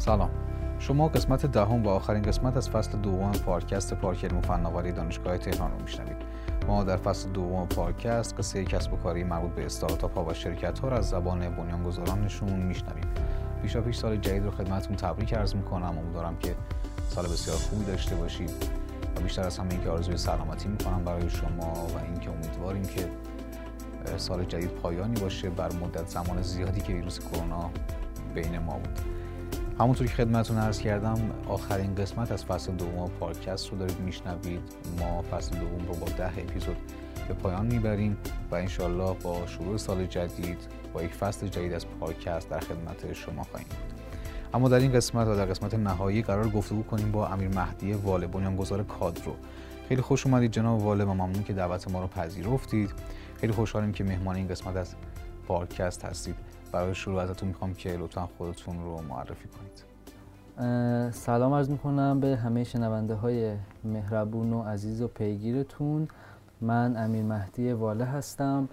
سلام. شما قسمت دهم و آخرین قسمت از فصل دوم پارکست پارک علم و فناوری دانشگاه تهران رو میشنوید. ما در فصل دوم پارکست قصه کسب و کاری مربوط به استارتاپ ها و شرکت ها را از زبان بنیانگذارانشون میشنویم. پیشا پیش سال جدید رو خدمتتون تبریک عرض می‌کنم. امیدوارم که سال بسیار خوبی داشته باشید و بیشتر از همه اینکه آرزوی سلامتی می‌کنم برای شما و اینکه امیدواریم که سال جدید پایانی باشه بر مدت زمان زیادی که ویروس کرونا بین ما بود. همونطور که خدمتتون عرض کردم آخرین قسمت از فصل دوم پادکست رو دارید میشنوید. ما فصل دوم رو با ده اپیزود به پایان می‌بریم و انشالله با شروع سال جدید با یک فصل جدید از پادکست در خدمت شما خواهیم بود. اما در این قسمت و در قسمت نهایی قرار گفتگو کنیم با امیر مهدی واله بنیانگذار کادرو. خیلی خوش اومدید جناب واله و ممنون که دعوت ما رو پذیرفتید. خیلی خوشحالیم که مهمان این قسمت از پادکست هستید. برای شروع ازتون می‌خوام که لطفا خودتون رو معرفی کنید. سلام عرض می‌کنم به همه شنونده های مهربون و عزیز و پیگیرتون. من امیر مهدی واله هستم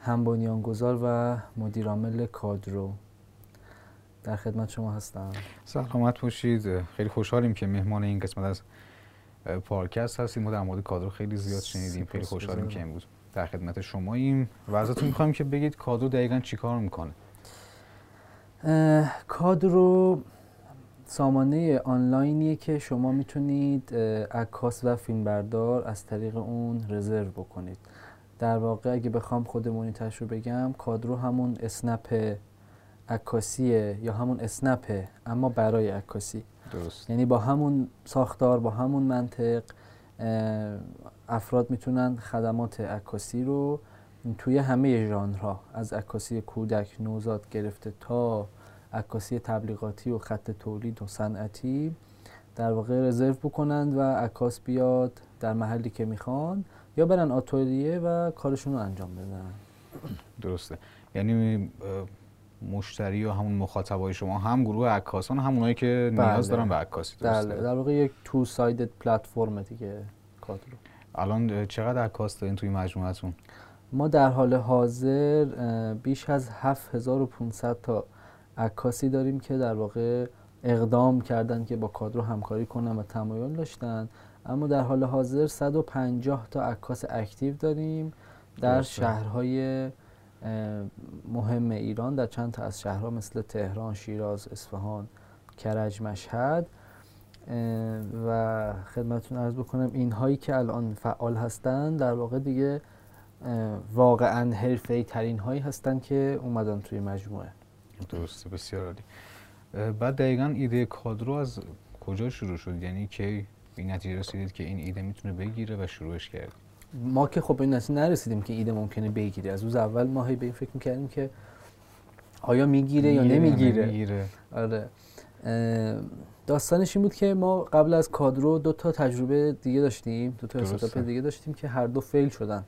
هم بنیانگذار و مدیرعامل کادرو. در خدمت شما هستم. سلامت باشید. خیلی خوشحالیم که مهمان این قسمت از پارکست هستیم ما در مورد کادرو خیلی زیاد شنیدیم. خیلی خوشحالیم که امروز در خدمت شماییم. و ازتون می‌خوایم که بگید کادرو دقیقا چیکار می‌کنه. کادرو سامانه آنلاینیه که شما می‌تونید عکاس و فیلمبردار از طریق اون رزرو بکنید. در واقع اگه بخوام خودمونی رو بگم کادرو همون اسنپ عکاسیه یا همون اسنپه اما برای عکاسی. درست. یعنی با همون ساختار با همون منطق افراد می‌تونن خدمات عکاسی رو توی همه ژانرها از عکاسی کودک نوزاد گرفته تا عکاسی تبلیغاتی و خط تولید و صنعتی در واقع رزرو بکنند و عکاس بیاد در محلی که می‌خوان یا برن آتولیه و کارشون رو انجام بدن. درسته. یعنی مشتری و همون مخاطبای شما هم گروه عکاسان هم اونایی که نیاز بله. دارن به عکاسی درسته. بله در واقع یک تو سایدد پلتفرم دیگه کادرو الان چقدر عکاس دارین توی مجموعتون؟ ما در حال حاضر بیش از 7500 تا عکاسی داریم که در واقع اقدام کردن که با کادرو همکاری کنن و تمایل داشتن اما در حال حاضر 150 تا عکاس اکتیو داریم در. شهرهای مهم ایران در چند تا از شهرها مثل تهران، شیراز، اصفهان، کرج، مشهد و خدمتتون عرض بکنم اینهایی که الان فعال هستن در واقع دیگه واقعا حرفه‌ای ترین هایی هستن که اومدن توی مجموعه. درسته بسیار عالی. بعد دقیقا ایده کادرو از کجا شروع شد؟ یعنی که این نتیجه رسیدید که این ایده می‌تونه بگیره و شروعش کرد؟ ما که خب به این نتیجه نرسیدیم که ایده ممکنه بگیره. از روز اول ما هی به این فکر می‌کردیم که آیا می‌گیره یا نمی‌گیره؟ نمی‌گیره. آره. داستانش این بود که ما قبل از کادرو دو تا تجربه دیگه داشتیم دو تا. استارتاپ دیگه داشتیم که هر دو فیل شدن.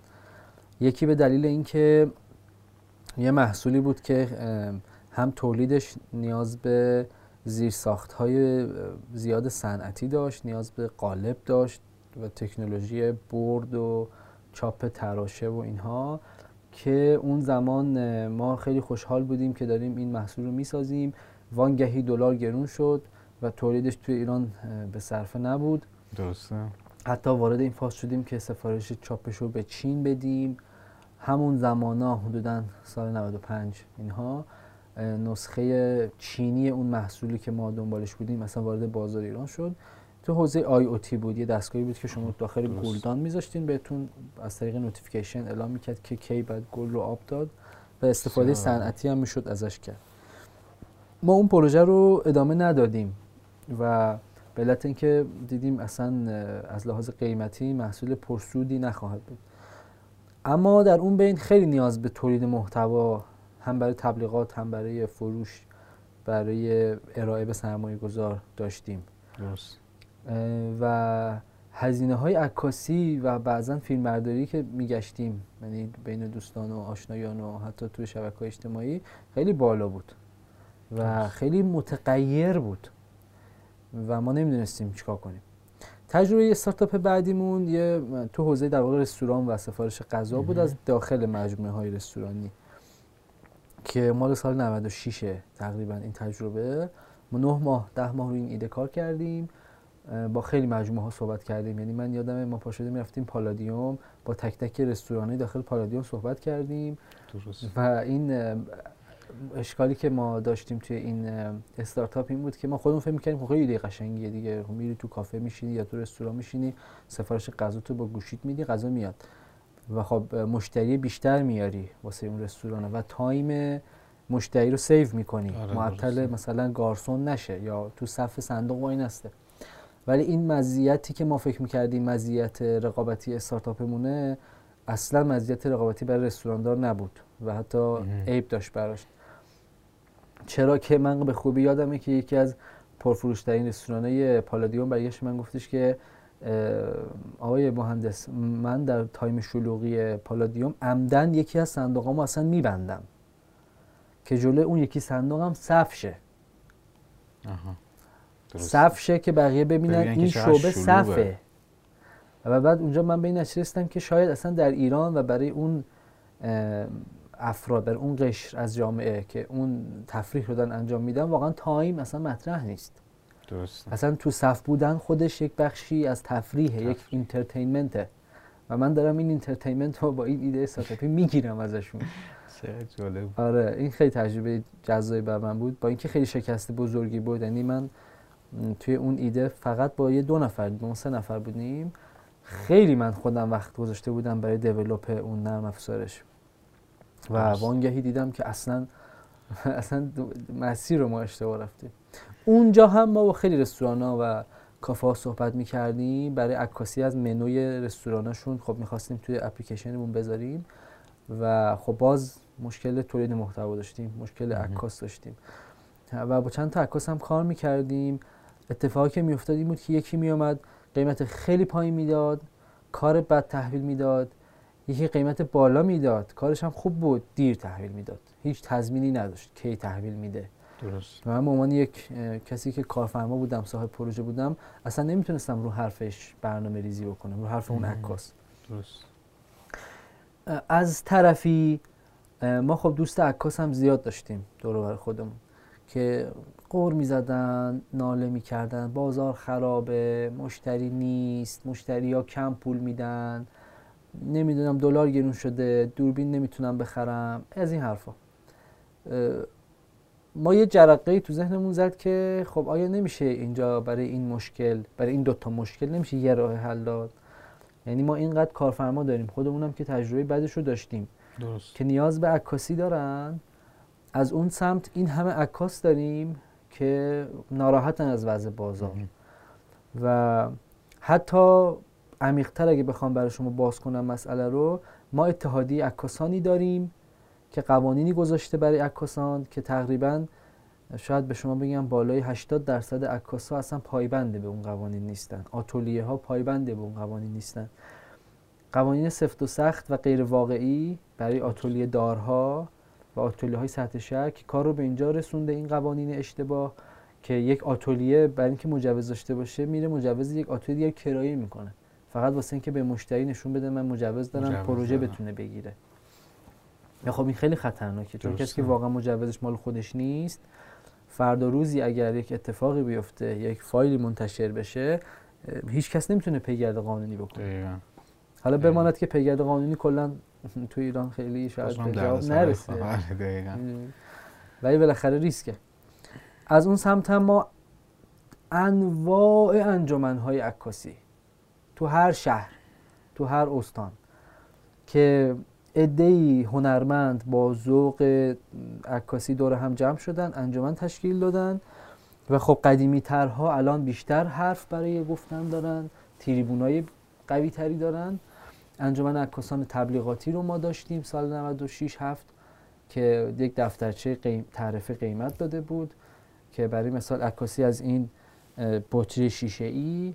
یکی به دلیل اینکه یه محصولی بود که هم تولیدش نیاز به زیرساخت های زیاد صنعتی داشت نیاز به قالب داشت و تکنولوژی برد و چاپ تراشه و اینها که اون زمان ما خیلی خوشحال بودیم که داریم این محصول رو می‌سازیم. وانگهی دلار گرون شد و تولیدش توی ایران به صرفه نبود. درسته. حتی وارد این فاز شدیم که سفارش چاپش رو به چین بدیم. همون زمانا حدودا سال 95 اینها نسخه چینی اون محصولی که ما دنبالش بودیم مثلا وارد بازار ایران شد تو حوزه IoT بود یه دستگاهی بود که شما داخل. گلدان میذاشتین بهتون از طریق notification اعلام می‌کرد که کی باید گل رو آب داد و استفاده. صنعتی هم می‌شد ازش کرد ما اون پروژه رو ادامه ندادیم و به علت اینکه دیدیم اصلا از لحاظ قیمتی محصول پرسودی نخواهد بود اما در اون بین خیلی نیاز به تولید محتوا هم برای تبلیغات هم برای فروش برای ارائه به سرمایه گذار داشتیم. درست. و هزینه های عکاسی و بعضا فیلمبرداری که میگشتیم یعنی بین دوستان و آشنایان و حتی توی شبکه اجتماعی خیلی بالا بود و. خیلی متغیر بود و ما نمی‌دونستیم چیکار کنیم. تجربه استارتاپ بعدیمون یه تو حوزه در واقع رستوران و سفارش غذا بود. از داخل مجموعه های رستورانی. که مال سال 96 تقریبا این تجربه. ما نه ماه ده ماه روی این ایده کار کردیم. با خیلی مجموعه ها صحبت کردیم. یعنی من یادم ما پاشده می‌رفتیم پالادیوم. با تک تک رستورانی داخل پالادیوم صحبت کردیم. درست. و این اشکالی که ما داشتیم توی این استارتاپ این بود که ما خودمون فکر می‌کردیم خب خیلی ایده قشنگیه دیگه. خب میری تو کافه میشینی یا تو رستوران میشینی سفارش غذا تو با گوشیت میدی غذا میاد. و خب مشتری بیشتر میاری واسه اون رستوران و time مشتری رو save می‌کنی. آره معطل مثلا گارسون نشه یا تو صف صندوق و این هستش ولی این مزیتی که ما فکر می‌کردیم مزیت رقابتی استارتاپمونه اصلا مزیت رقابتی برای رستوراندار نبود و حتی عیب داشت براش. چرا که من به خوبی یادمه که یکی از پرفروشترین رستورانای پالادیوم برگشت من گفتش که آقای مهندس من در تایم شلوغی پالادیوم عمدن یکی از صندوقامو اصلا میبندم که جلوی اون یکی صندوقم صف شه صف شه که بقیه ببینن این شعبه صفه. و بعد اونجا من به این رسیدم که شاید اصلا در ایران و برای اون افراد برای اون قشر از جامعه که اون تفریح رو دارن انجام میدن واقعا time اصلا مطرح نیست. درست. اصلا تو صف بودن خودش یک بخشی از تفریحه یک entertainment ه و من دارم این entertainment رو با این ایده استارتاپی می‌گیرم ازشون. جالب. آره این خیلی تجربه جذابی بر من بود. با اینکه خیلی شکست بزرگی بود یعنی من توی اون ایده فقط با یه دو نفر دو سه نفر بودیم. خیلی من خودم وقت گذاشته بودم برای دیولپ اون نرم افزارش. و وانگهی دیدم که اصلا اصلا مسیر رو ما اشتباه رفتیم. اونجا هم ما با خیلی رستوران ها و کافه ها صحبت می کردیم برای عکاسی از منوی رستوراناشون خب می‌خواستیم توی اپلیکیشنمون بذاریم و خب باز مشکل تولید محتوا داشتیم مشکل عکاس داشتیم. و با چند تا عکاس هم کار می‌کردیم. اتفاقی که میافتاد این بود که یکی میامد قیمت خیلی پایین می‌داد کار بد تحویل می‌داد. یکی قیمت بالا می‌داد. کارش هم خوب بود. دیر تحویل می‌داد. هیچ تضمینی نداشت کی تحویل میده. درست. من به عنوان یک کسی که کارفرما بودم صاحب پروژه بودم اصلا نمی‌تونستم رو حرفش برنامه ریزی بکنم رو حرف اون عکاس. درست. از طرفی ما خب دوست عکاس هم زیاد داشتیم دور خودمون. که قور می‌زدن ناله می‌کردن بازار خرابه مشتری نیست مشتری ها کم پول میدن. نمی‌دونم دلار گرون شده دوربین نمی‌تونم بخرم از این حرفا. ما یه جرقه تو ذهنمون زد که خب آیا نمیشه اینجا برای این مشکل برای این دوتا مشکل نمیشه یه راه حل داد؟ یعنی ما اینقدر کارفرما داریم خودمونم که تجربه بعدش رو داشتیم. درست. که نیاز به عکاسی دارن از اون سمت این همه عکاس داریم که ناراحتن از وضع بازار. و حتی عمیقتر اگه بخوام برای شما باز کنم مسئله رو ما اتحادی عکاسانی داریم که قوانینی گذاشته برای عکاسان که تقریبا شاید به شما بگم بالای 80 درصد عکاس ها اصلا پایبنده به اون قوانین نیستن. آتولیه ها پایبنده به اون قوانین نیستن. قوانین سفت و سخت و غیر واقعی برای آتولیه دارها و آتولیه های سطح شک کار رو به اینجا رسونده این قوانین اشتباه که یک آتولیه برای اینکه مجوز داشته باشه میره مجوز یک آتولیه کرایه می‌کنه. فقط واسه اینکه به مشتری نشون بده من مجوز دارم مجوز پروژه دارم. بتونه بگیره. یا خب این خیلی خطرناکه چون کسی که واقعا مجوزش مال خودش نیست فردا روزی اگر یک اتفاقی بیفته یک فایلی منتشر بشه هیچ کس نمی‌تونه پیگرد قانونی بکنه. حالا بماند که پیگرد قانونی کلا تو ایران خیلی شاید به جواب نرسه. آره، ولی بالاخره ریسکه. از اون سمت هم ما انواع انجمنهای عکاسی. تو هر شهر تو هر استان که ادهی هنرمند با ذوق عکاسی دور هم جمع شدن انجمن تشکیل دادن و خب قدیمی ترها الان بیشتر حرف برای گفتن دارن تریبونای قوی تری دارن. انجمن عکاسان تبلیغاتی رو ما داشتیم سال 96 هفت که یک دفترچه قیم، تعرفه قیمت داده بود که برای مثال عکاسی از این بطری شیشه ای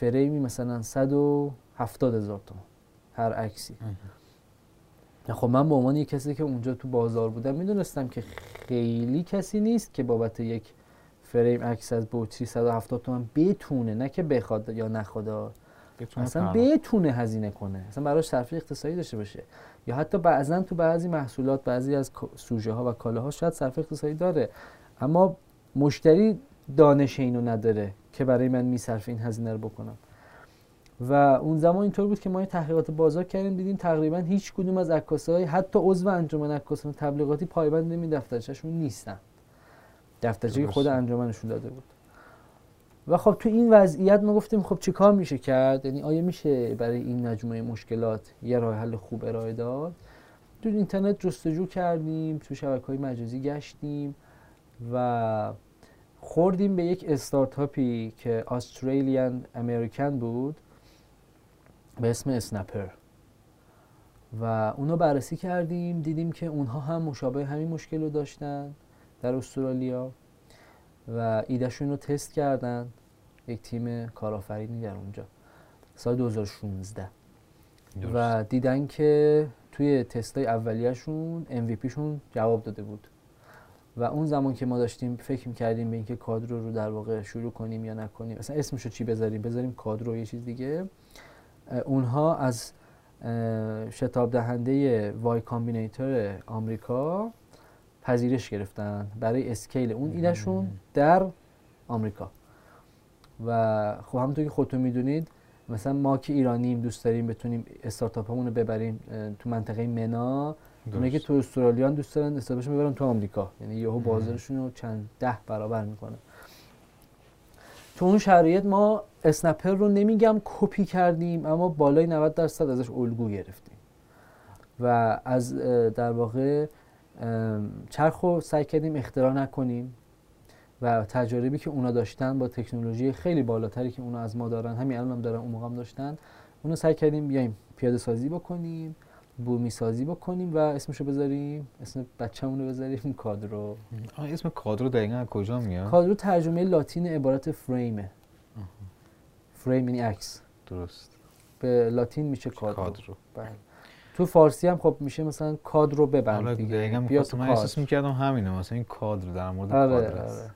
فریمی مثلا 170 هزار تومان هر عکسی. خب من به عنوان یک کسی که اونجا تو بازار بودم می‌دونستم که خیلی کسی نیست که بابت یک فریم عکس از بطری 170 تومن بتونه نه که بخواد یا نخواد اصلا بتونه هزینه کنه. اصلا براش صرفه اقتصادی داشته باشه. یا حتی بعضا تو بعضی محصولات بعضی از سوژه ها و کالاها شاید صرفه اقتصادی داره. اما مشتری دانش اینو نداره. که برای من میصرف این هزینه رو بکنم. و اون زمان اینطور بود که ما تحقیقات بازار کردیم دیدیم تقریبا هیچ کدوم از عکاسای حتی عضو انجمن عکاسان تبلیغاتی پایبند این دفترچه‌شون نیستن. دفترچه خود انجمنشون داده بود. و خب تو این وضعیت ما گفتیم خب چیکار میشه کرد؟ یعنی آیا میشه برای این مجموعه مشکلات یه راه حل خوب ارائه داد؟ تو اینترنت جستجو کردیم تو شبکه های مجازی گشتیم و خوردیم به یک استارتاپی که استرالیان امریکن بود به اسم اسنپر. و اونو بررسی کردیم دیدیم که اونها هم مشابه همین مشکل رو داشتن در استرالیا و ایدهشون رو تست کردن. یک تیم کارآفرینی در اونجا. سال 2016 و دیدن که توی تستای اولیهشون MVP شون جواب داده بود. و اون زمان که ما داشتیم فکر می‌کردیم به اینکه کادرو رو در واقع شروع کنیم یا نکنیم اصلا اسمشو چی بذاریم؟ بذاریم کادرو یه چیز دیگه. اونها از شتاب دهنده Y Combinator آمریکا پذیرش گرفتن برای اسکیل اون ایدهشون در آمریکا. و خب همونطور که خودتون می‌دونید مثلا ما که ایرانیم دوست داریم بتونیم استارتاپ رو ببریم تو منطقه منا اونه که تو استرالیا دوست دارن استارتاپشون ببرن تو آمریکا. یعنی یهو بازارشون رو چند ده برابر می‌کنه. تو اون شرایط ما اسنپر رو نمیگم کپی کردیم اما بالای 90 درصد ازش الگو گرفتیم. و از در واقع چرخ رو سعی کردیم اختراع نکنیم و تجاربی که اونا داشتن با تکنولوژی خیلی بالاتری که اونا از ما دارن همین الان هم دارن اون موقع هم داشتن اونو سعی کردیم بیایم پیاده سازی بکنیم. بومی سازی بکنیم و اسمشو بذاریم اسم بچه‌مون رو بذاریم کادرو. اسم کادرو دقیقا کجا میاد؟ کادرو ترجمه لاتین عبارت فریمه فریم یعنی عکس. درست. به لاتین میشه کادرو, کادرو. بله. تو فارسی هم خب میشه مثلا کادر ببند دیگه. من احساس می‌کردم همینه مثلا این کادر در مورد آره، کادر آره.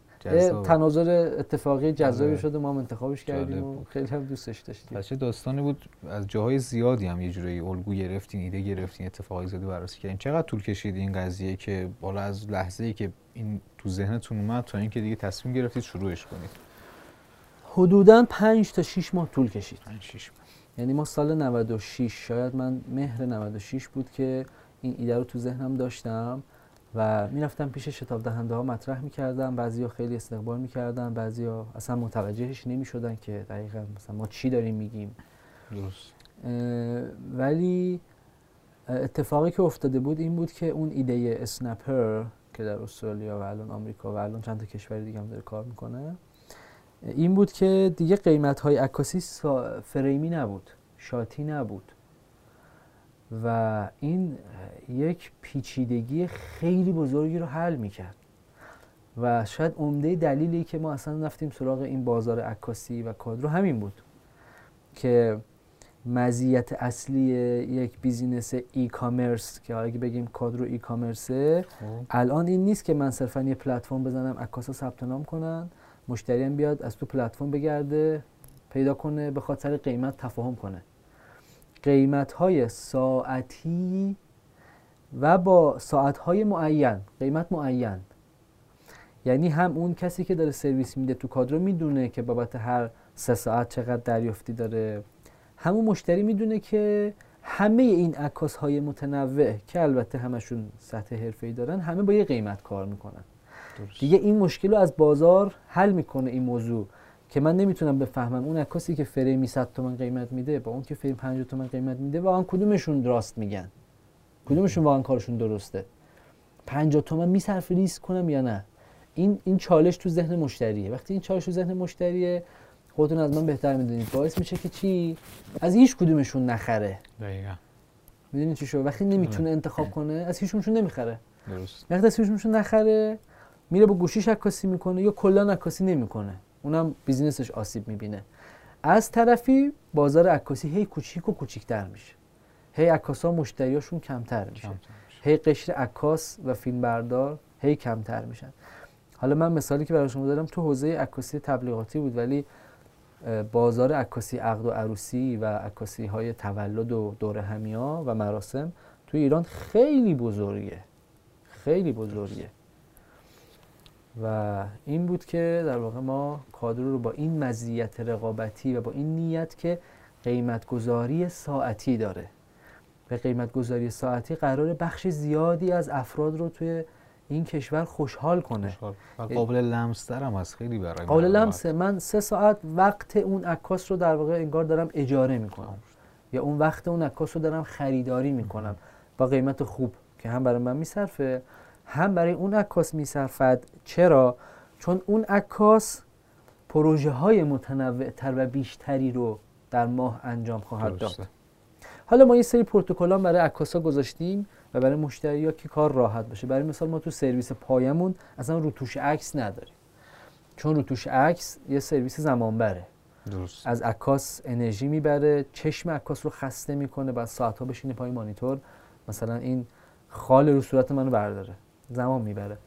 تناظر اتفاقی جذابی آره. شده ما هم انتخابش کردیم و خیلی هم دوستش داشتیم. بچه داستانی بود از جاهای زیادی هم یه جوری الگو گرفتین ایده گرفتین اتفاقی زیادی بررسی کردین. چقدر طول کشید این قضیه که بالا از لحظه ای که این تو ذهنتون اومد تا اینکه دیگه تصمیم گرفتید شروعش کنید؟ حدودا 5 تا 6 ماه طول کشید. 5 6 ماه. یعنی ما سال 96 شاید من مهر 96 بود که این ایده رو تو ذهنم داشتم. و می‌رفتم پیش شتاب دهنده ها مطرح می‌کردم. بعضی ها خیلی استقبال می‌کردن بعضی ها اصلا متوجهش نمی‌شدن که دقیقا مثلا ما چی داریم میگیم. درست. ولی اتفاقی که افتاده بود این بود که اون ایده اسنپر که در استرالیا و الان آمریکا و الان چند تا کشور دیگه هم داره کار می‌کنه این بود که دیگه قیمت های عکاسی فریمی نبود. شاتی نبود. و این یک پیچیدگی خیلی بزرگی رو حل می‌کرد و شاید عمده دلیلی که ما اصلا رفتیم سراغ این بازار عکاسی و کادرو همین بود که مزیت اصلی یک بیزینس ای کامرس که اگه بگیم کادرو ای کامرسه خب. الان این نیست که من صرفا یه پلتفرم بزنم عکاسا ثبت نام کنن مشتری هم بیاد از تو پلتفرم بگرده پیدا کنه به خاطر قیمت تفاهم کنه قیمت های ساعتی و با ساعت های معین قیمت معین. یعنی هم اون کسی که داره سرویس میده تو کادرو می‌دونه که بابت هر سه ساعت چقدر دریافتی داره. همون مشتری می‌دونه که همه این عکاس های متنوع که البته همشون سطح حرفه‌ای دارن همه با یه قیمت کار می‌کنن. دیگه این مشکل رو از بازار حل می‌کنه این موضوع. که من نمی‌تونم بفهمم اون عکاسی که فریمی 100 تومن قیمت میده با اون که فریم 50 تومن قیمت میده واقعا کدومشون راست میگن؟ کدومشون واقعا کارشون درسته؟ 50 تومن میصرف ریسک کنم یا نه؟ این این چالش تو ذهن مشتریه. وقتی این چالش تو ذهن مشتریه خودتون از من بهتر می‌دونید. باعث میشه که چی؟ از هیچ کدومشون نخره. دقیقاً. می‌دونید چی شو وقتی نمی‌تونه انتخاب کنه از هیچ نمی‌خره. درست. وقتی از هیچ نخره میره با گوشیش عکاسی می‌کنه یا کلا عکاسی نمی‌کنه. اونم بیزینسش آسیب می‌بینه. از طرفی بازار عکاسی هی کوچیک و کوچیکتر میشه. هی عکاسا مشتریاشون کمتر میشه هی قشر عکاس و فیلمبردار هی کمتر میشن. حالا من مثالی که برای شما دارم تو حوزه عکاسی تبلیغاتی بود ولی بازار عکاسی عقد و عروسی و عکاسی های تولد و دور همیا و مراسم تو ایران خیلی بزرگه. خیلی بزرگه. و این بود که در واقع ما کادر رو با این مزیت رقابتی و با این نیت که قیمت گذاری ساعتی داره. به قیمت گذاری ساعتی قرار بخش زیادی از افراد رو توی این کشور خوشحال کنه. خوشحال. و قابل لمس هم از خیلی برای قابل. لمسه. من سه ساعت وقت اون عکاس رو در واقع انگار دارم اجاره می‌کنم. یا اون وقت اون عکاس رو دارم خریداری می‌کنم. با قیمت خوب که هم برای من میصرفه. هم برای اون عکاس میصرفد. چرا؟ چون اون عکاس پروژه های متنوع تر و بیشتری رو در ماه انجام خواهد. داد. حالا ما یه سری پروتکلان برای عکاسا گذاشتیم و برای مشتری که کار راحت باشه. برای مثال ما تو سرویس پایمون اصلا روتوش عکس نداریم. چون روتوش عکس یه سرویس زمان بره درست. از عکاس انرژی می‌بره چشم عکاس رو خسته می‌کنه بعد ساعتها بشینه پای مانیتور. مثلا این خال رو صورت منو برداره. زمان می‌بره.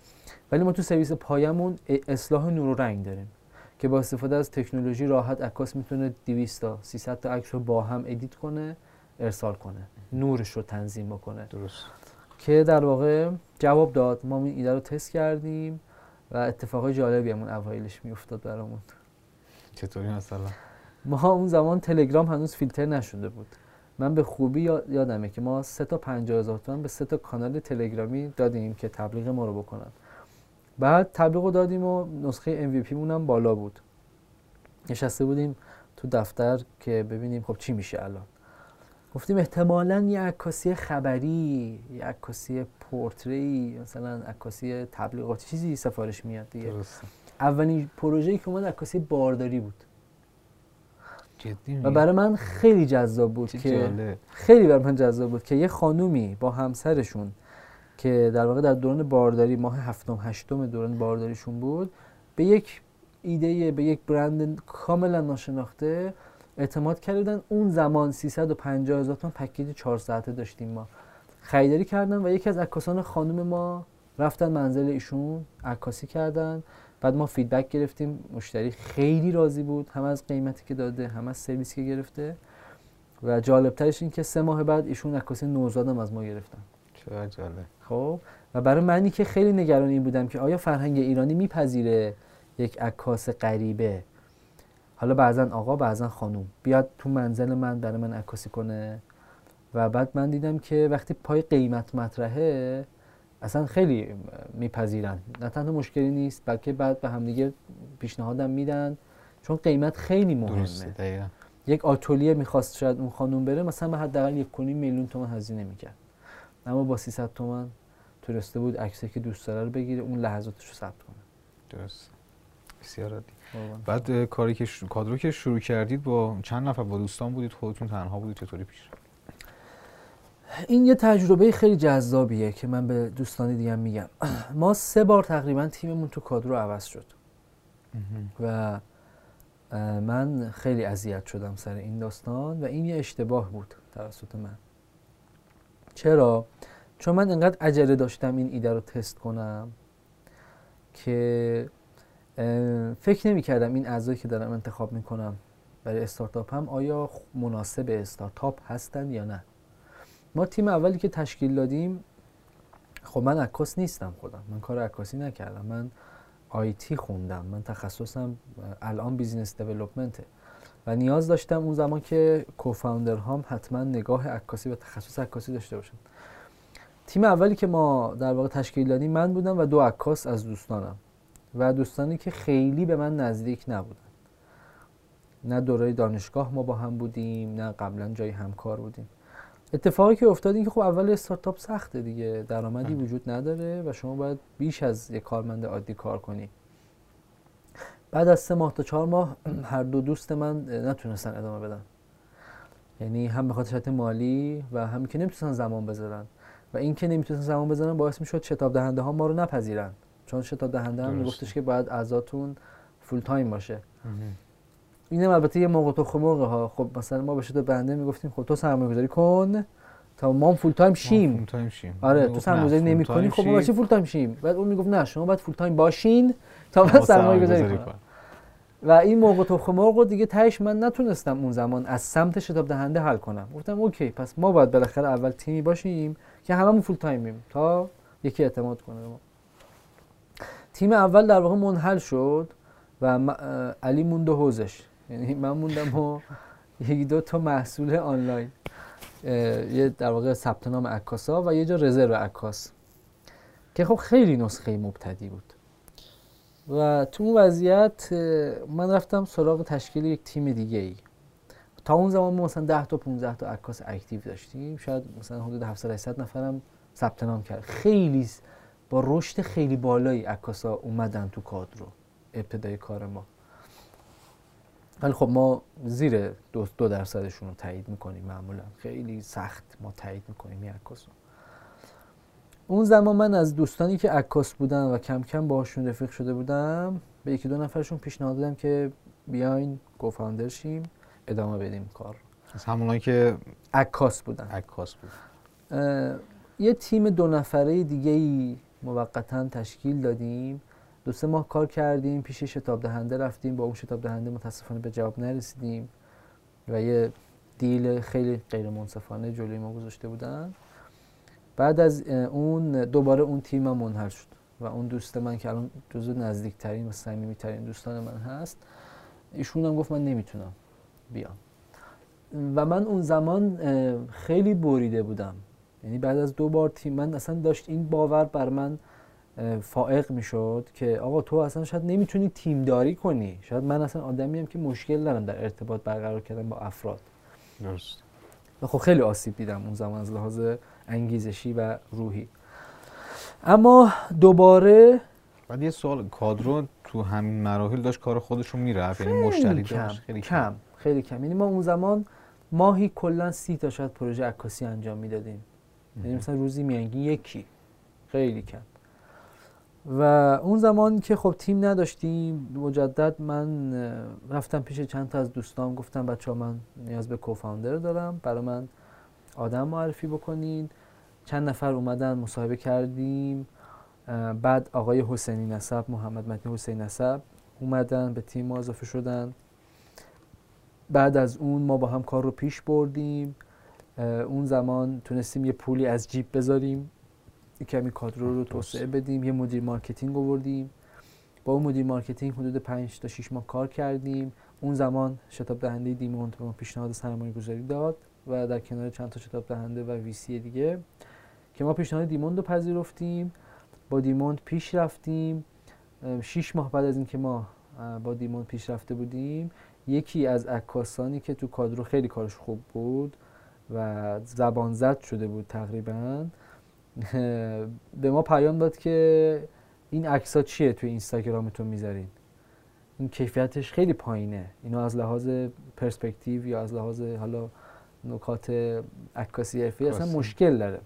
ولی ما تو سرویس AI مون اصلاح نور و رنگ داریم که با استفاده از تکنولوژی راحت عکاس می‌تونه 200 تا 300 تا عکس رو با هم edit کنه ارسال کنه. نورش رو تنظیم بکنه. درست. که در واقع جواب داد. ما این ایده رو تست کردیم و اتفاقای جالبی همون اوایلش میافتاد برامون. چطوری مثلا؟ ما اون زمان تلگرام هنوز فیلتر نشده بود. من به خوبی یا- یادمه که ما سه تا 50 هزار تومن به سه تا کانال تلگرامی دادیم که تبلیغ ما رو بکنن. بعد تبلیغ رو دادیم و نسخه MVP مون هم بالا بود. نشسته بودیم تو دفتر که ببینیم خب چی میشه الان. گفتیم احتمالا یه عکاسی خبری یه عکاسی پورتری مثلا عکاسی تبلیغاتی چیزی سفارش میاد دیگه. درست اولین پروژه‌ای که اومد عکاسی بارداری بود. جدی و برای من خیلی جذاب بود که. خیلی برای من جذاب بود که یه خانومی با همسرشون که در واقع در دوران بارداری ماه هفتم هشتم دوران بارداریشون بود به یک ایده به یک برند کاملا ناشناخته اعتماد کردن. اون زمان 350 هزار تومان پکیج 4 ساعته داشتیم ما. خریداری کردن و یکی از عکاسان خانم ما رفتن منزل ایشون عکاسی کردن. بعد ما فیدبک گرفتیم مشتری خیلی راضی بود هم از قیمتی که داده هم از سرویسی که گرفته. و جالبترش این که سه ماه بعد ایشون عکاسی نوزادم از ما گرفتن. چقدر جالب خب و برای منی که خیلی نگران این بودم که آیا فرهنگ ایرانی میپذیره یک عکاس غریبه؟ حالا بعضا آقا بعضا خانوم. بیاد تو منزل من برای من عکاسی کنه. و بعد من دیدم که وقتی پای قیمت مطرحه اصلا خیلی میپذیرن. نه تنها مشکلی نیست بلکه بعد به همدیگه پیشنهادم میدن چون قیمت خیلی مهمه. یک آتولیه می‌خواست شاید اون خانوم بره مثلا به حداقل یک کنیم میلیون تومن هزینه می‌کرد. اما با 300 تومن تونسته بود عکسی که دوست داره رو بگیره اون لحظاتش رو ثبت کنه. درست. بسیار عالی. بعد کاری که ش... کادرو که شروع کردید با چند نفر؟ با دوستان بودید خودتون تنها بودید چطوری پیش رفت؟ این یه تجربه خیلی جذابیه که من به دوستان دیگه میگم. ما سه بار تقریبا تیممون تو کادرو عوض شد. و من خیلی اذیت شدم سر این داستان و این یه اشتباه بود توسط من. چرا؟ چون من انقدر عجله داشتم این ایده رو تست کنم که فکر نمی کردم این اعضایی که دارم انتخاب می کنم برای استارتاپ هم آیا مناسب استارتاپ هستن یا نه. ما تیم اولی که تشکیل دادیم خب من عکاس نیستم خودم. من کار عکاسی نکردم. من آیتی خوندم. من تخصصم الان بیزینس دیولپمنته. و نیاز داشتم اون زمان که کوفاندر هم حتما نگاه عکاسی و تخصص عکاسی داشته باشن. تیم اولی که ما در واقع تشکیل دادیم من بودم و دو عکاس از دوستانم. و دوستانی که خیلی به من نزدیک نبودن. نه دوره دانشگاه ما با هم بودیم نه قبلا جای همکار بودیم. اتفاقی که افتاد این که خب اول استارتاپ سخته دیگه. درآمدی. وجود نداره و شما باید بیش از یک کارمند عادی کار کنی. بعد از سه ماه تا چهار ماه هر دو دوست من نتونستن ادامه بدن. یعنی هم به خاطر مالی و هم که نمی‌تونستن زمان بذارن. و این که نمی‌تونستن زمان بذارن باعث می‌شد شتاب دهنده ها ما رو نپذیرن. چون شتاب دهنده هم. میگفتش که باید اعضاتون full time باشه. اینم البته یه مرغ و تخم مرغ ها خب مثلا ما به شتاب دهنده می‌گفتیم خب تو سرمایه گذاری کن تا ما هم full time شیم. full time شیم. آره تو سرمایه گذاری نمی‌کنی time خب ما بچه full time شیم. بعد اون می‌گفت نه شما باید full time باشین تا ما سرمایه گذاری سرمایه‌گذاری کنیم. و این مرغ و تخم مرغ دیگه تهش من نتونستم اون زمان از سمت شتاب دهنده حل کنم. گفتم OK پس ما باید بالاخره اول تیمی باشیم که هممون full time یم تا یکی اعتماد کنه به ما. تیم اول در واقع منحل شد و علی موند حوزش. یعنی من موندم و یکی دو تا محصول آنلاین یه در واقع ثبت نام عکاسا و یه جا رزرو عکاس که خب خیلی نسخه مبتدی بود. و تو اون وضعیت من رفتم سراغ تشکیل یک تیم دیگه ای تا اون زمان ما مثلا 10 تا 15 تا عکاس اکتیو داشتیم شاید مثلا حدود 700 800 نفرم ثبت نام کرد. خیلی با رشد خیلی بالایی عکاسا اومدن تو کادر رو ابتدای کار ما. ولی خب ما زیر دو, دو درصدشون رو تایید می‌کنیم معمولا. خیلی سخت ما تایید می‌کنیم این عکاس اون زمان من از دوستانی که عکاس بودن و کم کم باهاشون رفیق شده بودم به یکی دو نفرشون پیشنهاد دادم که بیاین کوفاندر شیم ادامه بدیم کار از همونایی که عکاس بودن. عکاس بود. یه تیم دو نفره دیگه ای موقتا تشکیل دادیم. دو سه ماه کار کردیم پیش شتاب دهنده رفتیم با اون شتاب دهنده متاسفانه به جواب نرسیدیم و یه دیل خیلی غیر منصفانه جلوی ما گذاشته بودن. بعد از اون دوباره اون تیم من منحل شد و اون دوست من که الان جزو نزدیکترین و صمیمیترین دوستان من هست ایشون هم گفت من نمی‌تونم بیام. و من اون زمان خیلی بریده بودم. یعنی بعد از دو بار تیم من اصلا داشت این باور بر من فائق می‌شد که آقا تو اصلا شاید نمی‌تونی تیمداری کنی. شاید من اصلا آدمی هم که مشکل دارم در ارتباط برقرار کردن با افراد. درست. و خب خیلی آسیب دیدم اون زمان از لحاظ انگیزشی و روحی. اما دوباره بعد یه سوال کادرو تو همین مراحل داشت کار خودش رو می‌رفت؟ یعنی مشتری داشت؟ خیلی کم. خیلی کم. یعنی ما اون زمان ماهی کلا سی تا شاید پروژه عکاسی انجام می‌دادیم. یعنی مثلا روزی میانگین یکی. خیلی کم. و اون زمان که خب تیم نداشتیم مجدد من رفتم پیش چند تا از دوستان گفتم بچه من نیاز به کوفاندر دارم برای من آدم معرفی بکنین. چند نفر اومدن مصاحبه کردیم. بعد آقای حسینی نسب محمد مدنی حسین نسب اومدن به تیم ما اضافه شدن. بعد از اون ما با هم کار رو پیش بردیم. اون زمان تونستیم یه پولی از جیب بذاریم. کمی کادرو رو توسعه بدیم. یه مدیر marketing آوردیم با اون مدیر marketing حدود 5 تا 6 ماه کار کردیم. اون زمان شتاب دهنده دیمونت به ما پیشنهاد سرمایه گذاری داد و در کنار چند تا شتاب دهنده و ویسی دیگه که ما پیشنهاد دیموند رو پذیرفتیم. با دیموند پیش رفتیم. 6 ماه بعد از اینکه ما با دیموند پیش رفته بودیم یکی از عکاسانی که تو کادرو خیلی کارش خوب بود و زبان زد شده بود تقریبا به ما پیام داد که این عکس چیه توی اینستاگرامتون می‌ذارین؟ این کیفیتش خیلی پایینه. اینو از لحاظ پرسپکتیو یا از لحاظ حالا نکات عکاسی حرفی اصلا مشکل داره.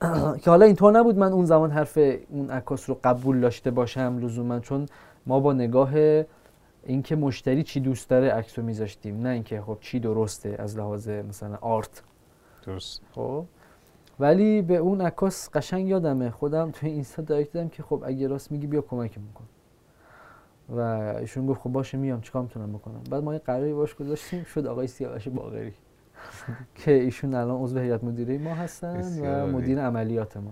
که حالا اینطور نبود من اون زمان حرف اون عکاس رو قبول داشته باشم لزوما چون ما با نگاه اینکه مشتری چی دوست داره عکس رو میذاشتیم نه اینکه خب چی درسته از لحاظ مثلا آرت. درست. خب؟ ولی به اون عکاس قشنگ یادمه. خودم توی اینستا دایرکت دادم که خب اگه راست میگی بیا کمکم کن و ایشون گفت خب باشه میام چیکار می‌تونم بکنم؟ بعد ما یه قراری باش گذاشتیم شد آقای سیاوش باقری. که ایشون الان عضو هیئت مدیره ما هستن و مدیر عملیات ما.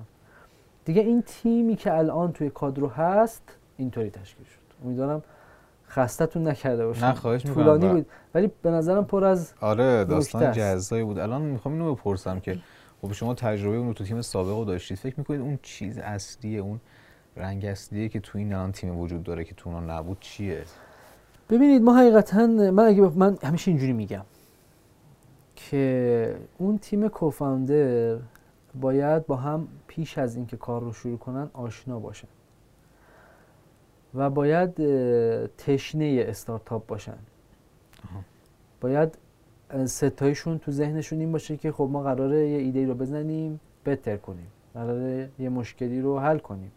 دیگه این تیمی که الان توی کادرو هست اینطوری تشکیل شد. امیدوارم خستتون نکرده باشم. نه خواهش طولانی بود. ولی به نظرم پر از آره داستان جزایی بود. الان می‌خوام اینو بپرسم که خب شما تجربه اون تو تیم سابق رو داشتید. فکر می‌کنید اون چیز اصلیه اون رنگ اصلیه که تو این الان تیم وجود داره که تو اون نبود چیه؟ ببینید ما حقیقتا من اگه من همیشه اینجوری میگم که اون تیم کوفاندر باید با هم پیش از اینکه کار رو شروع کنن آشنا باشن و باید تشنه استارتاپ باشن. باید ستایشون تو ذهنشون این باشه که خب ما قراره یه ایده رو بزنیم بهتر کنیم. قراره یه مشکلی رو حل کنیم.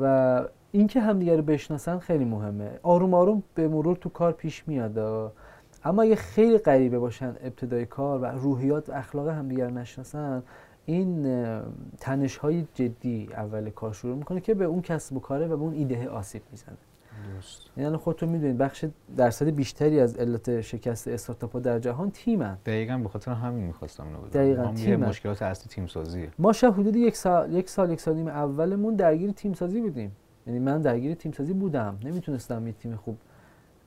و اینکه همدیگه رو بشناسن خیلی مهمه. آروم آروم به مرور تو کار پیش میاد. اما اگه خیلی غریبه باشن ابتدای کار و روحیات و اخلاق همدیگه نشناسن این تنش های جدی اول کار شروع می‌کنه که به اون کسب و کاره و به اون ایده آسیب می‌زنه. درست. یعنی خودتون می‌دونید بخش درصد بیشتری از علت شکست استارتاپ ها در جهان تیمن. دقیقا به خاطر همین می‌خواستم اینو بدونم. دقیقاً، تیمه. مشکلات اصلی تیم سازیه ما شاید حدود یک سال یک سال یک سال نیم اولمون درگیر تیم سازی بودیم. یعنی من درگیر تیم سازی بودم. نمی‌تونستم یه تیم خوب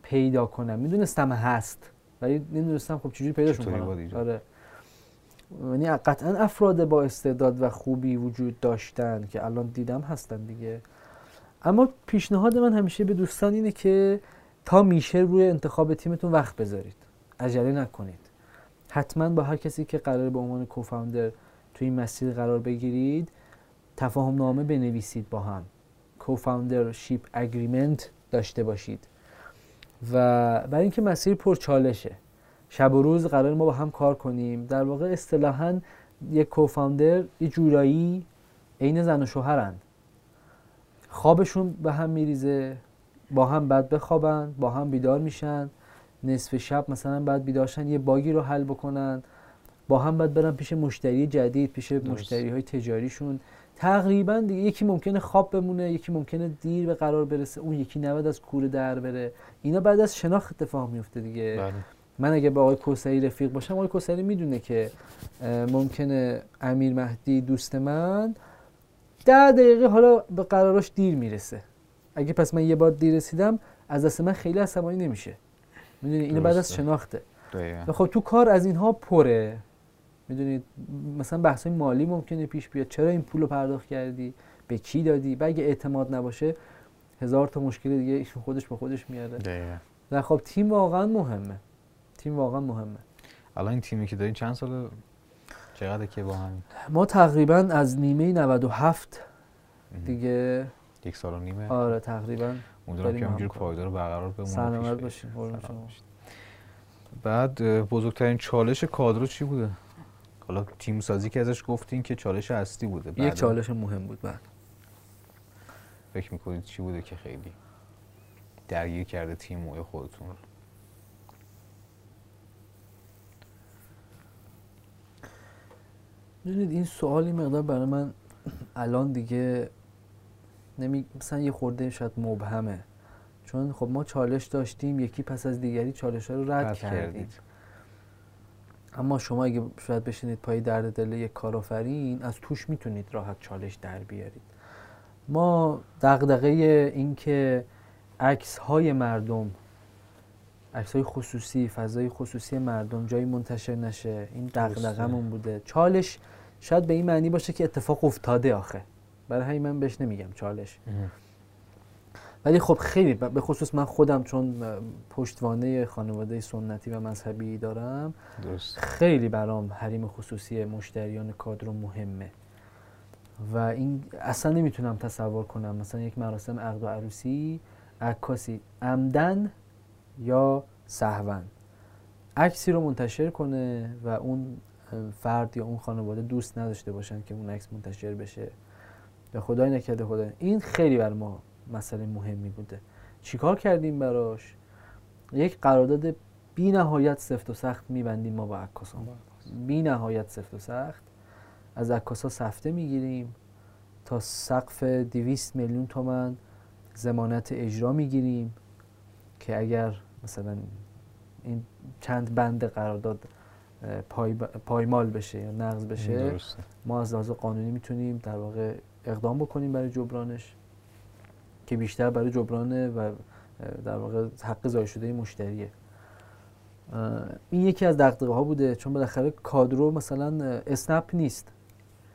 پیدا کنم. می‌دونستم هست ولی نمی‌دونستم خب چجوری چطوری کنم. آره. یعنی قطعا افراد با استعداد و خوبی وجود داشتن که الان دیدم هستن دیگه. اما پیشنهاد من همیشه به دوستان اینه که تا میشه روی انتخاب تیمتون وقت بذارید. عجله نکنید. حتما با هر کسی که قرار به عنوان کوفاندر توی این مسیر قرار بگیرید تفاهم نامه بنویسید با هم. کوفاندر شیپ اگریمنت داشته باشید. و برای اینکه مسیر پرچالشه شب و روز قرار ما با هم کار کنیم. در واقع اصطلاحا یک کوفاندر یه جورایی عین زن و شوهرند. خوابشون به هم میریزه با هم بعد بخوابن با هم بیدار میشن. نصف شب مثلا بعد بیدارشن یه باگی رو حل بکنن. با هم بعد برن پیش مشتری جدید پیش مشتری های تجاریشون. تقریبا دیگه یکی ممکنه خواب بمونه یکی ممکنه دیر به قرار برسه اون یکی نباید از کوره در بره. اینا بعد از شناخت اتفاق میفته دیگه. بله. من اگه با آقای کوسری رفیق باشم آقای کوسری می‌دونه که ممکنه امیر مهدی دوست من ده دقیقه حالا به قراراش دیر می‌رسه. اگه پس من یه بار دیر رسیدم از دست من خیلی عصبانی نمیشه. می‌دونی اینو بعد از. شناخته. و خب تو کار از اینها پره. می‌دونید مثلا بحث مالی ممکنه پیش بیاد. چرا این پول رو پرداخت کردی؟ به کی دادی؟ و اگه اعتماد نباشه هزار تا مشکل دیگه ایشون خودش به خودش میاره. و خب تیم واقعا مهمه. تیم واقعا مهمه. الان این تیمی که دارین چند سال چقدر که با هم ما تقریبا از نیمه 97 دیگه یک سال و نیمه؟ آره تقریبا امیدوارم که هم همینجور. پایدار و برقرار بمونه سلامت. باشین. بعد بزرگترین چالش کادرو چی بوده؟ حالا تیم سازی که ازش گفتین که چالش اصلی بوده. یک چالش مهم بود بعد فکر می‌کنید چی بوده که خیلی درگیر کرده تیم و خودتون رو؟ می‌دونید این سوالی مقدار برای من الان دیگه نمی مثلا یه خورده شاید مبهمه. چون خب ما چالش داشتیم یکی پس از دیگری چالش ها رو رد, رد کردیم. اما شما اگه شاید بشینید پای درد دل یک کارآفرین از توش می‌تونید راحت چالش در بیارید. ما دغدغه این که عکس های مردم عکس های خصوصی فضای خصوصی مردم جایی منتشر نشه. این دغدغمون بوده. چالش شاید به این معنی باشه که اتفاق افتاده آخه. برای همین من بهش نمیگم چالش. ولی خب خیلی به خصوص من خودم چون پشتوانه خانواده سنتی و مذهبی دارم درست. خیلی برام حریم خصوصی مشتریان کادر مهمه. و این اصلا نمی‌تونم تصور کنم. مثلا یک مراسم عقد و عروسی عکاسی عمدن یا سهون. عکسی رو منتشر کنه و اون فرد یا اون خانواده دوست نداشته باشن که اون عکس منتشر بشه. به خدای نکرده خدا این خیلی بر ما مسئله مهمی بوده. چیکار کردیم براش؟ یک قرارداد بی نهایت سفت و سخت میبندیم ما با عکاسان بی نهایت سفت و سخت. از عکاسا سفته می‌گیریم تا سقف 200 میلیون تومن زمانت اجرا می‌گیریم که اگر مثلا این چند بند قرارداد پای پایمال بشه یا نقض بشه درسته. ما از لحاظ قانونی می‌تونیم در واقع اقدام بکنیم برای جبرانش که بیشتر برای جبران و در واقع حق ضایع شده مشتریه. این یکی از دغدغه ها بوده چون بالاخره کادرو مثلا اسنپ نیست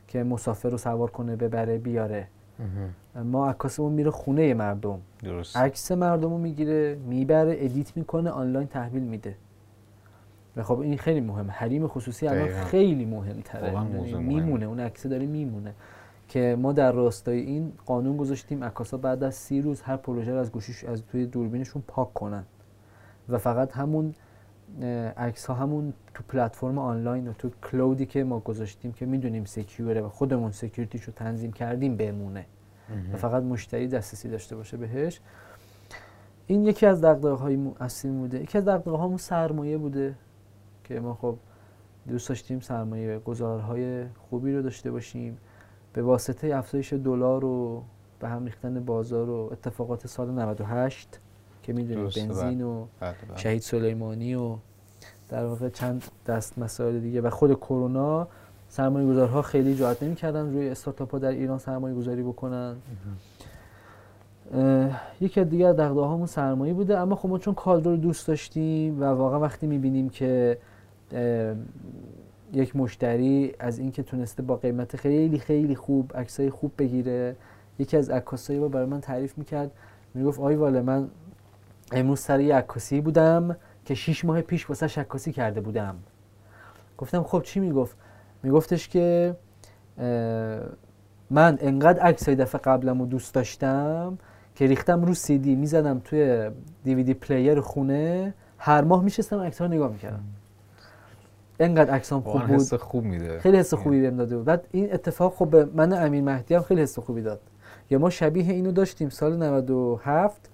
که مسافر رو سوار کنه ببره بیاره. ما عکاسمون میره خونه مردم. درست. عکس مردم رو می‌گیره می‌بره edit می‌کنه آنلاین تحویل میده. و خب این خیلی مهمه حریم خصوصی الان. خیلی می‌دونی؟ موضوع مهمه. میمونه اون عکس داره میمونه. که ما در راستای این قانون گذاشتیم. عکاسا بعد از سی روز هر پروژه رو از گوشیش از توی دوربینشون پاک کنن. و فقط همون عکس ها همون تو پلتفرم آنلاین و تو کلودی که ما گذاشتیم که می‌دونیم سکیوره و خودمون سکیوریتیش رو تنظیم کردیم بمونه. و فقط مشتری دسترسی داشته باشه بهش. این یکی از دغدغه های اصلی بوده. یکی از دغدغه هامون سرمایه بوده که ما خب دوست داشتیم سرمایه گذارهای خوبی رو داشته باشیم. به واسطه افزایش دلار و به هم ریختن بازار و اتفاقات سال 98 که می‌دونید درسته، بنزین و بله، بله. شهید سلیمانی و در واقع چند دست مسائل دیگه. و خود کرونا سرمایه گذارها خیلی جرأت نمی‌کردن روی استارتاپ ها در ایران سرمایه گذاری بکنن یکی از دیگر دغدغه هامون سرمایه بوده. اما خب ما چون کادر رو دوست داشتیم و واقعا وقتی می‌بینیم که یک مشتری از اینکه تونسته با قیمت خیلی خیلی خوب عکسای خوب بگیره یکی از عکاسایی رو برای من تعریف می‌کرد. می‌گفت آقای واله من امروز سر یه عکاسی بودم که شیش ماه پیش واسه عکاسی کرده بودم. گفتم خب چی می‌گفت؟ میگفتش که من انقدر عکسای دفعه قبلم رو دوست داشتم که ریختم رو سی دی می‌زدم توی DVD player خونه هر ماه میشستم عکس رو نگاه می‌کردم. انقدر عکسام خوب بود. حس خوب میده. خیلی حس خوبی بهم داده بود. بعد این اتفاق خب به من امیر مهدی هم خیلی حس خوبی داد. یا ما شبیه اینو داشتیم سال 97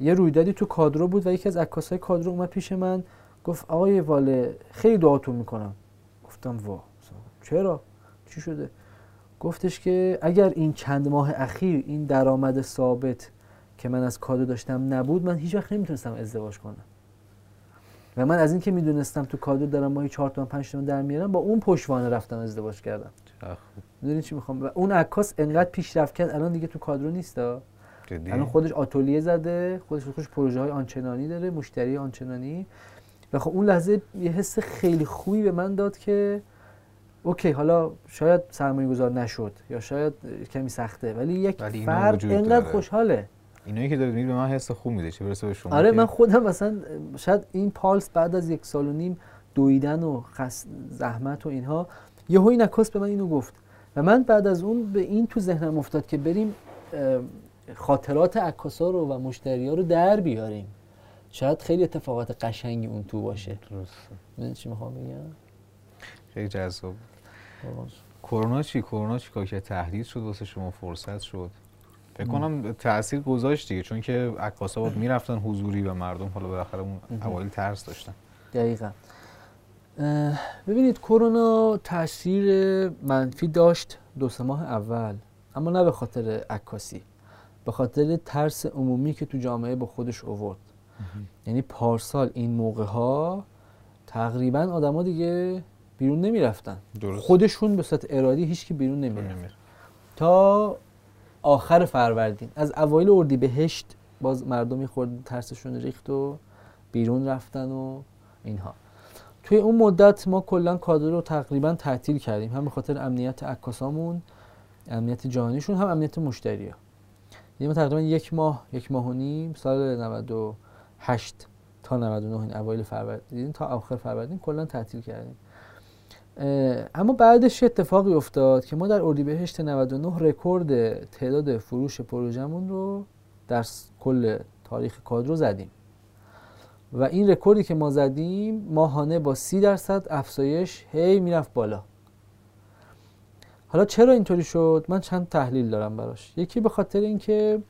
یه رویدادی تو کادرو بود و یکی از عکاسای کادرو اومد پیش من گفت آقای واله خیلی دعاتون می‌کنم. گفتم وا چرا؟ چی شده؟ گفتش که اگر این چند ماه اخیر این درآمد ثابت که من از کادو داشتم نبود من هیچ وقت نمی‌تونستم ازدواج کنم. و من از اینکه می‌دونستم تو کادو دارم ماهی 4 تا 5 تا در میارم با اون پشتوانه رفتم ازدواج کردم. می‌دونی چی می‌خوام؟ و اون عکاس انقدر پیشرفت کرد الان دیگه تو کادرو نیستا؟ الان خودش آتلیه زده خودش خودش پروژه های آنچنانی داره مشتری آنچنانی. و خب اون لحظه یه حس خیلی خوبی به من داد که اوکی حالا شاید سرمایه گذار نشد یا شاید کمی سخته ولی یک ولی فرد داره. خوشحاله. اینایی که دارید میگید به من حس خوب میده چه برسه به شما آره من خودم مثلا شاید این پالس بعد از یک سال و نیم دویدن و خس... زحمت و اینها یهو این عکاس به من اینو گفت. و من بعد از اون به این تو ذهنم افتاد که بریم خاطرات عکاسا رو و مشتری ها رو در بیاریم. شاید خیلی اتفاقات قشنگی اون تو باشه. درست چی می‌خوام بگم؟ خیلی جذاب. کرونا چی؟ کرونا چی کرد؟ تهدید شد واسه شما فرصت شد. فکر کنم تاثیر گذاشت دیگه چون که عکاسا بود می‌رفتن حضوری و مردم حالا بالاخره اون. اوایل ترس داشتن. دقیقا. ببینید کرونا تاثیر منفی داشت دو سه ماه اول اما نه به خاطر عکاسی. به خاطر ترس عمومی که تو جامعه با خودش اوورد یعنی پارسال این موقع ها تقریبا آدما دیگه بیرون نمی‌رفتن. درست. خودشون به صورت ارادی هیچکی بیرون نمی‌رفت. تا آخر فروردین. از اوایل اردی بهشت باز مردمی خورد ترسشون ریخت و بیرون رفتن و اینها. توی اون مدت ما کلا کادر رو تقریبا تعطیل کردیم. هم به خاطر امنیت عکاسامون امنیت جهانیشون هم امنیت مشتری ها یعنی ما تقریبا یک ماه یک ماه و نیم سال 98 تا 99 این اوایل فروردین تا آخر فروردین کلا تعطیل کردیم. اما بعدش اتفاقی افتاد که ما در اردیبهشت 99 رکورد تعداد فروش پروژمون رو در کل تاریخ کادرو زدیم. و این رکوردی که ما زدیم ماهانه با سی درصد افزایش هی می‌رفت بالا. حالا چرا اینطوری شد؟ من چند تحلیل دارم براش. یکی به خاطر اینکه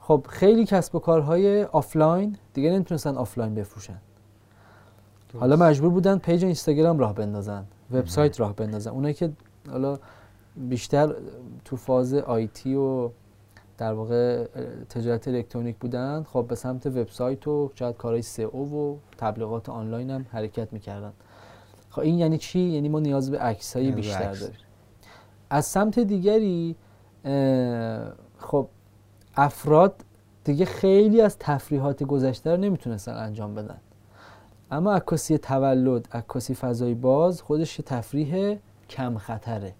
خب خیلی کسب و کارهای آفلاین دیگه نمی‌تونستن آفلاین بفروشن. حالا مجبور بودن page اینستاگرام راه بندازن وبسایت راه بندازن. اونایی که حالا بیشتر تو فاز آیتی و در واقع تجارت الکترونیک بودن خب به سمت وبسایت و شاید کارهای سئو و تبلیغات آنلاین هم حرکت می‌کردن. خب این یعنی چی؟ یعنی ما نیاز به عکسای بیشتر. داریم. از سمت دیگری خب افراد دیگه خیلی از تفریحات گذشته رو نمی‌تونستن انجام بدن. اما عکاسی تولد عکاسی فضای باز خودش یه تفریح کم خطره.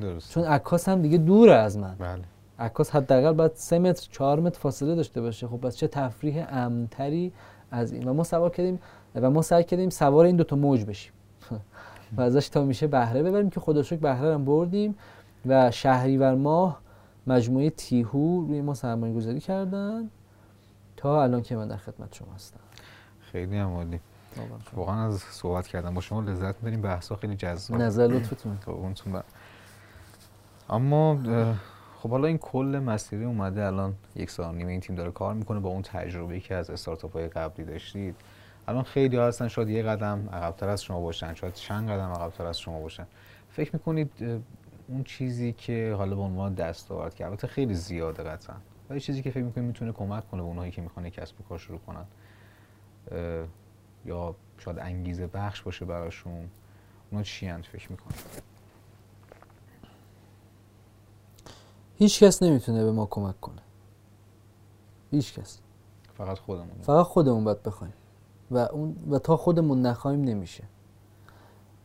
درست چون عکاس هم دیگه دوره از من. بله. عکاس حداقل باید سه متر چهار متر فاصله داشته باشه. خب پس چه تفریح امنتری از این. و ما سوار کردیم و ما سعی کردیم سوار این دوتا موج بشیم. و ازش تا میشه بهره ببریم که خدا رو شکر بهره هم بردیم و شهریور ماه مجموعه تیهو روی ما سرمایه گذاری کردن. تا الان که من در خدمت شما هستم. خیلی هم عالی. واقعا از صحبت کردم با شما لذت می‌بریم. بحثا خیلی جذاب. نظر لطفتون. قربونتون برم. اما خب حالا این کل مسیری اومده الان یک سال و نیم این تیم داره کار می‌کنه با اون تجربه که از استارتاپ های قبلی داشتید. الان خیلی ها هستن شاید یه قدم عقبتر از شما باشن شاید چند قدم عقبتر از شما باشن. فکر می‌کنید اون چیزی که حالا به عنوان دستاورد که البته خیلی زیاده قطعا و یه چیزی که فکر می‌کنید می‌تونه کمک کنه به اونایی که می‌خوان کسب و کار شروع کنن یا شاید انگیزه بخش باشه براشون اونا چی فکر می‌کنید؟ هیچ کس نمی‌تونه به ما کمک کنه. هیچ کس. فقط خودمون. فقط خودمون باید بخوایم. و, اون و تا خودمون نخوایم نمیشه.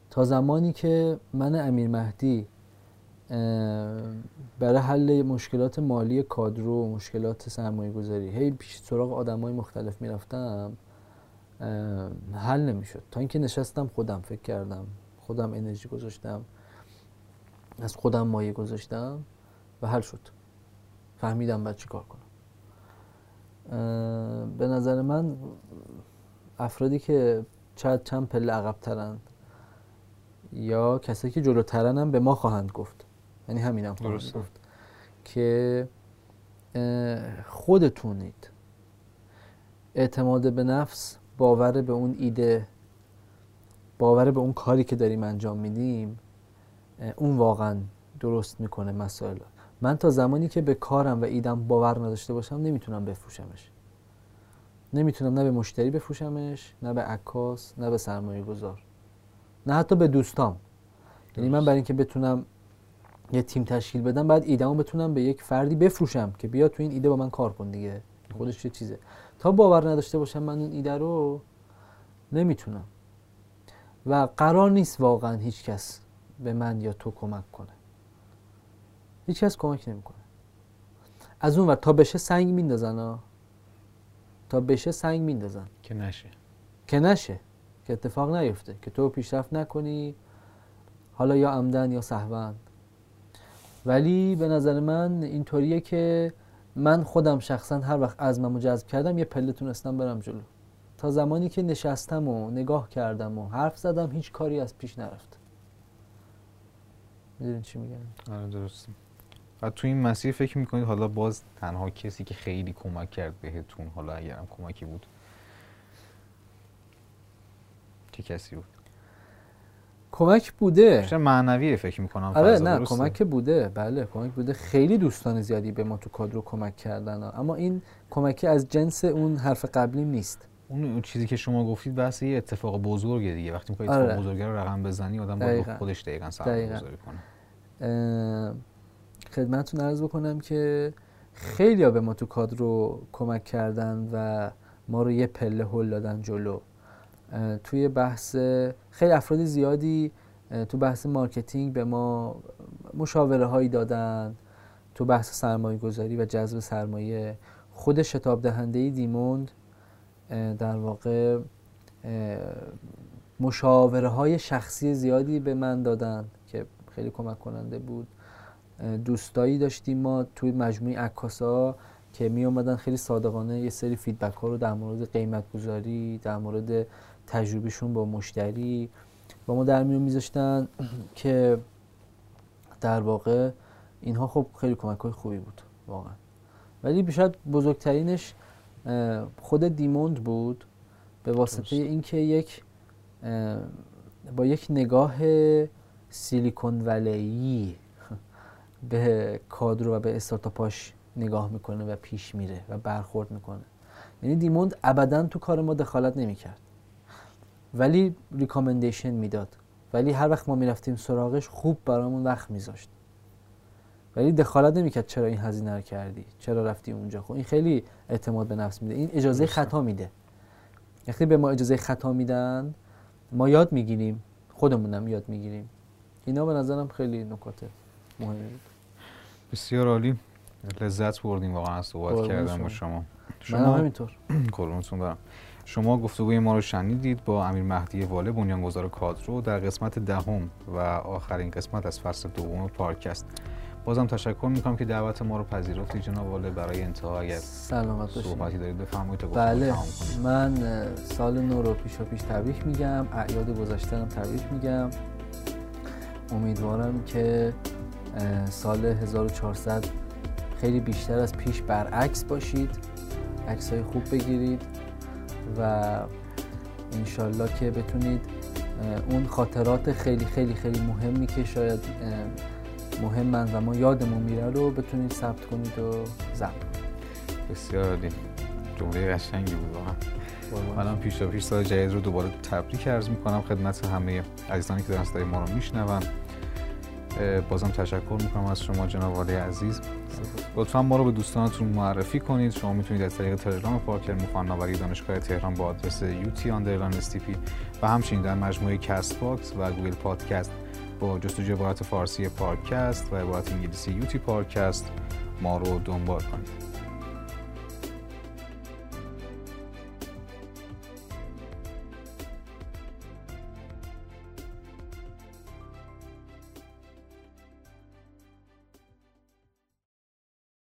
تا زمانی که من امیر مهدی برای حل مشکلات مالی کادرو و مشکلات سرمایه گذاری هی پیش سراغ آدم های مختلف می‌رفتم حل نمی‌شد. تا اینکه نشستم خودم فکر کردم خودم انرژی گذاشتم از خودم مایه گذاشتم و حل شد. فهمیدم باید چی کار کنم به نظر من افرادی که چند چند پله عقب ترند یا کسایی که جلوترن هم به ما خواهند گفت. یعنی همین هم خواهند گفت که خودتونید. اعتماد به نفس باور به اون ایده باور به اون کاری که داریم انجام میدیم اون واقعا درست می‌کنه مسائل من تا زمانی که به کارم و ایدم باور نداشته باشم نمی‌تونم بفروشمش. نمی‌تونم نه به مشتری بفروشمش نه به عکاس نه به سرمایه گذار نه حتی به دوستام. یعنی من برای اینکه بتونم یه تیم تشکیل بدم بعد ایدهمو بتونم به یک فردی بفروشم که بیا تو این ایده با من کار کن دیگه. خودش چه چیزه. تا باور نداشته باشم من اون ایده رو نمی‌تونم. و قرار نیست واقعا هیچ کس به من یا تو کمک کنه. هیچ کس کمک نمی‌کنه. از اون ور تا بشه سنگ میندازن تا بشه سنگ میندازن. که نشه. که نشه که اتفاق نیفته که تو پیشرفت نکنی حالا یا عمدن یا سهوند ولی به نظر من اینطوریه که من خودم شخصا هر وقت عزممو جذب کردم یه پله تونستم برم جلو. تا زمانی که نشستم و نگاه کردم و حرف زدم هیچ کاری از پیش نرفت. می‌دونی چی میگم؟ آره درست و تو این مسیر فکر می‌کنید حالا باز تنها کسی که خیلی کمک کرد بهتون حالا اگرم کمکی بود چه کسی بود؟ کمک بوده. چه معنویه فکر می‌کنم آره نه کمک بوده. بله کمک بوده. خیلی دوستان زیادی به ما تو کادرو کمک کردن. اما این کمکی از جنس اون حرف قبلی نیست. اون چیزی که شما گفتید بحث یه اتفاق بزرگه دیگه. وقتی می‌خوای اتفاق آره. بزرگه رو رقم بزنی آدم باید خودش دقیقا سرمایه گذاری کنه. خدمتتون عرض بکنم که خیلی به ما تو کادرو کمک کردن و ما رو یه پله هل دادن جلو. توی بحث خیلی افراد زیادی تو بحث marketing به ما مشاوره هایی دادن تو بحث سرمایه گذاری و جذب سرمایه. خود شتاب دهنده دیموند در واقع مشاوره های شخصی زیادی به من دادن که خیلی کمک کننده بود. دوستایی داشتیم ما توی مجموعه عکاسا که می اومدن خیلی صادقانه یه سری فیدبک ها رو در مورد قیمت گذاری در مورد تجربهشون با مشتری با ما در میون میذاشتن که در واقع اینها خب خیلی کمک های خوبی بود واقعا. ولی شاید بزرگترینش خود دیموند بود به واسطه اینکه یک با یک نگاه سیلیکون ولی به کادر و به استارتاپاش نگاه می‌کنه و پیش میره و برخورد می‌کنه. یعنی دیموند ابدا تو کار ما دخالت نمی‌کرد. ولی ریکامندیشن می‌داد. ولی هر وقت ما می‌رفتیم سراغش خوب برامون وقت میذاشت. ولی دخالت نمی‌کرد چرا این هزینه رو کردی؟ چرا رفتی اونجا؟ خب این خیلی اعتماد به نفس میده. این اجازه خطا میده. وقتی به ما اجازه خطا میدن ما یاد می‌گیریم. خودمونم یاد می‌گیریم. اینا به نظرم خیلی نکات مهمی بود. بسیار عالی. لذت بردیم واقعا صحبت کردم با شما. شما. همینطور. قربونتون برم. شما گفتگوی ما رو شنیدید با امیر مهدی واله بنیانگذار کادرو در قسمت دهم و آخرین قسمت از فصل دوم پارکست بازم تشکر می‌کنم که دعوت ما رو پذیرفتید جناب واله. برای انتها اگر سلامت صحبتی دارید بفرمایید تا بله من سال نو رو پیش پیش تبریک میگم. اعیاد گذشته هم تبریک میگم. امیدوارم که سال 1400 خیلی بیشتر از پیش برعکس باشید. عکس های خوب بگیرید و انشالله که بتونید اون خاطرات خیلی خیلی خیلی مهمی که شاید مهمن و ما یادمون میره رو بتونید ثبت کنید و ضبط بسیار عالی. جمله قشنگی بود واقعا. منم پیش پیش سال جدید رو دوباره تبریک عرض می‌کنم. خدمت همه عزیزانی که دارن صدای ما رو میشنون. بازم تشکر می‌کنم از شما جناب عالی عزیز. لطفا ما رو به دوستانتون معرفی کنید. شما می‌تونید از طریق تلگرام پارک علم و فناوری دانشگاه تهران با آدرس UT underline STP و همچنین در مجموعه کست باکس و گوگل پادکست با جستجوی عبارت فارسی پارکست و عبارت انگلیسی UT پارکست ما رو دنبال کنید.